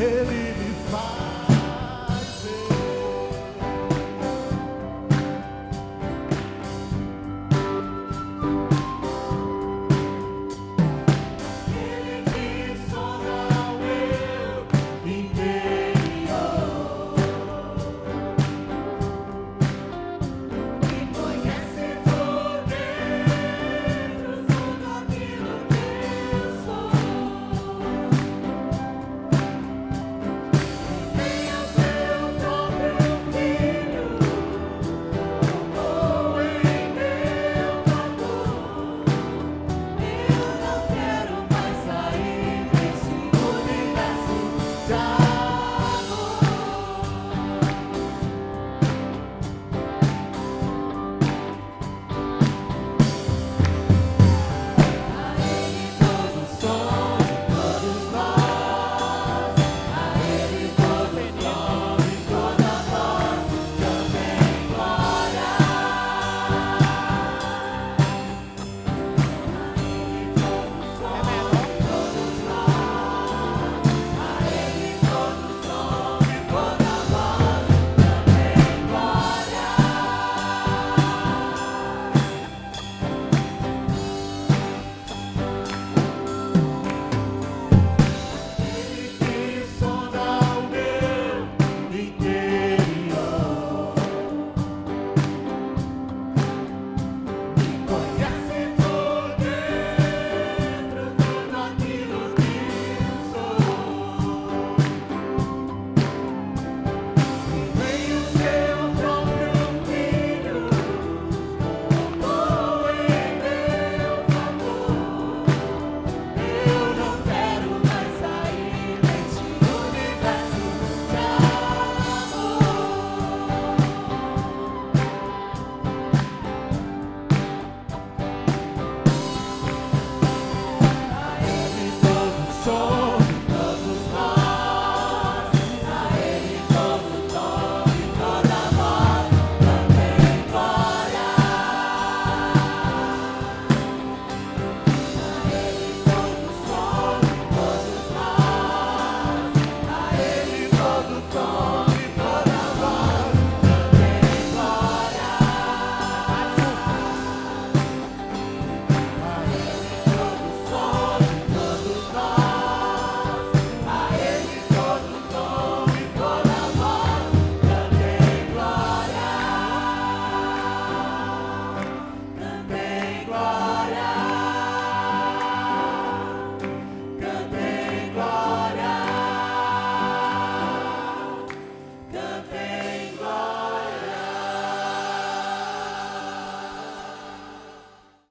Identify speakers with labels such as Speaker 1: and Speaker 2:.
Speaker 1: heavy.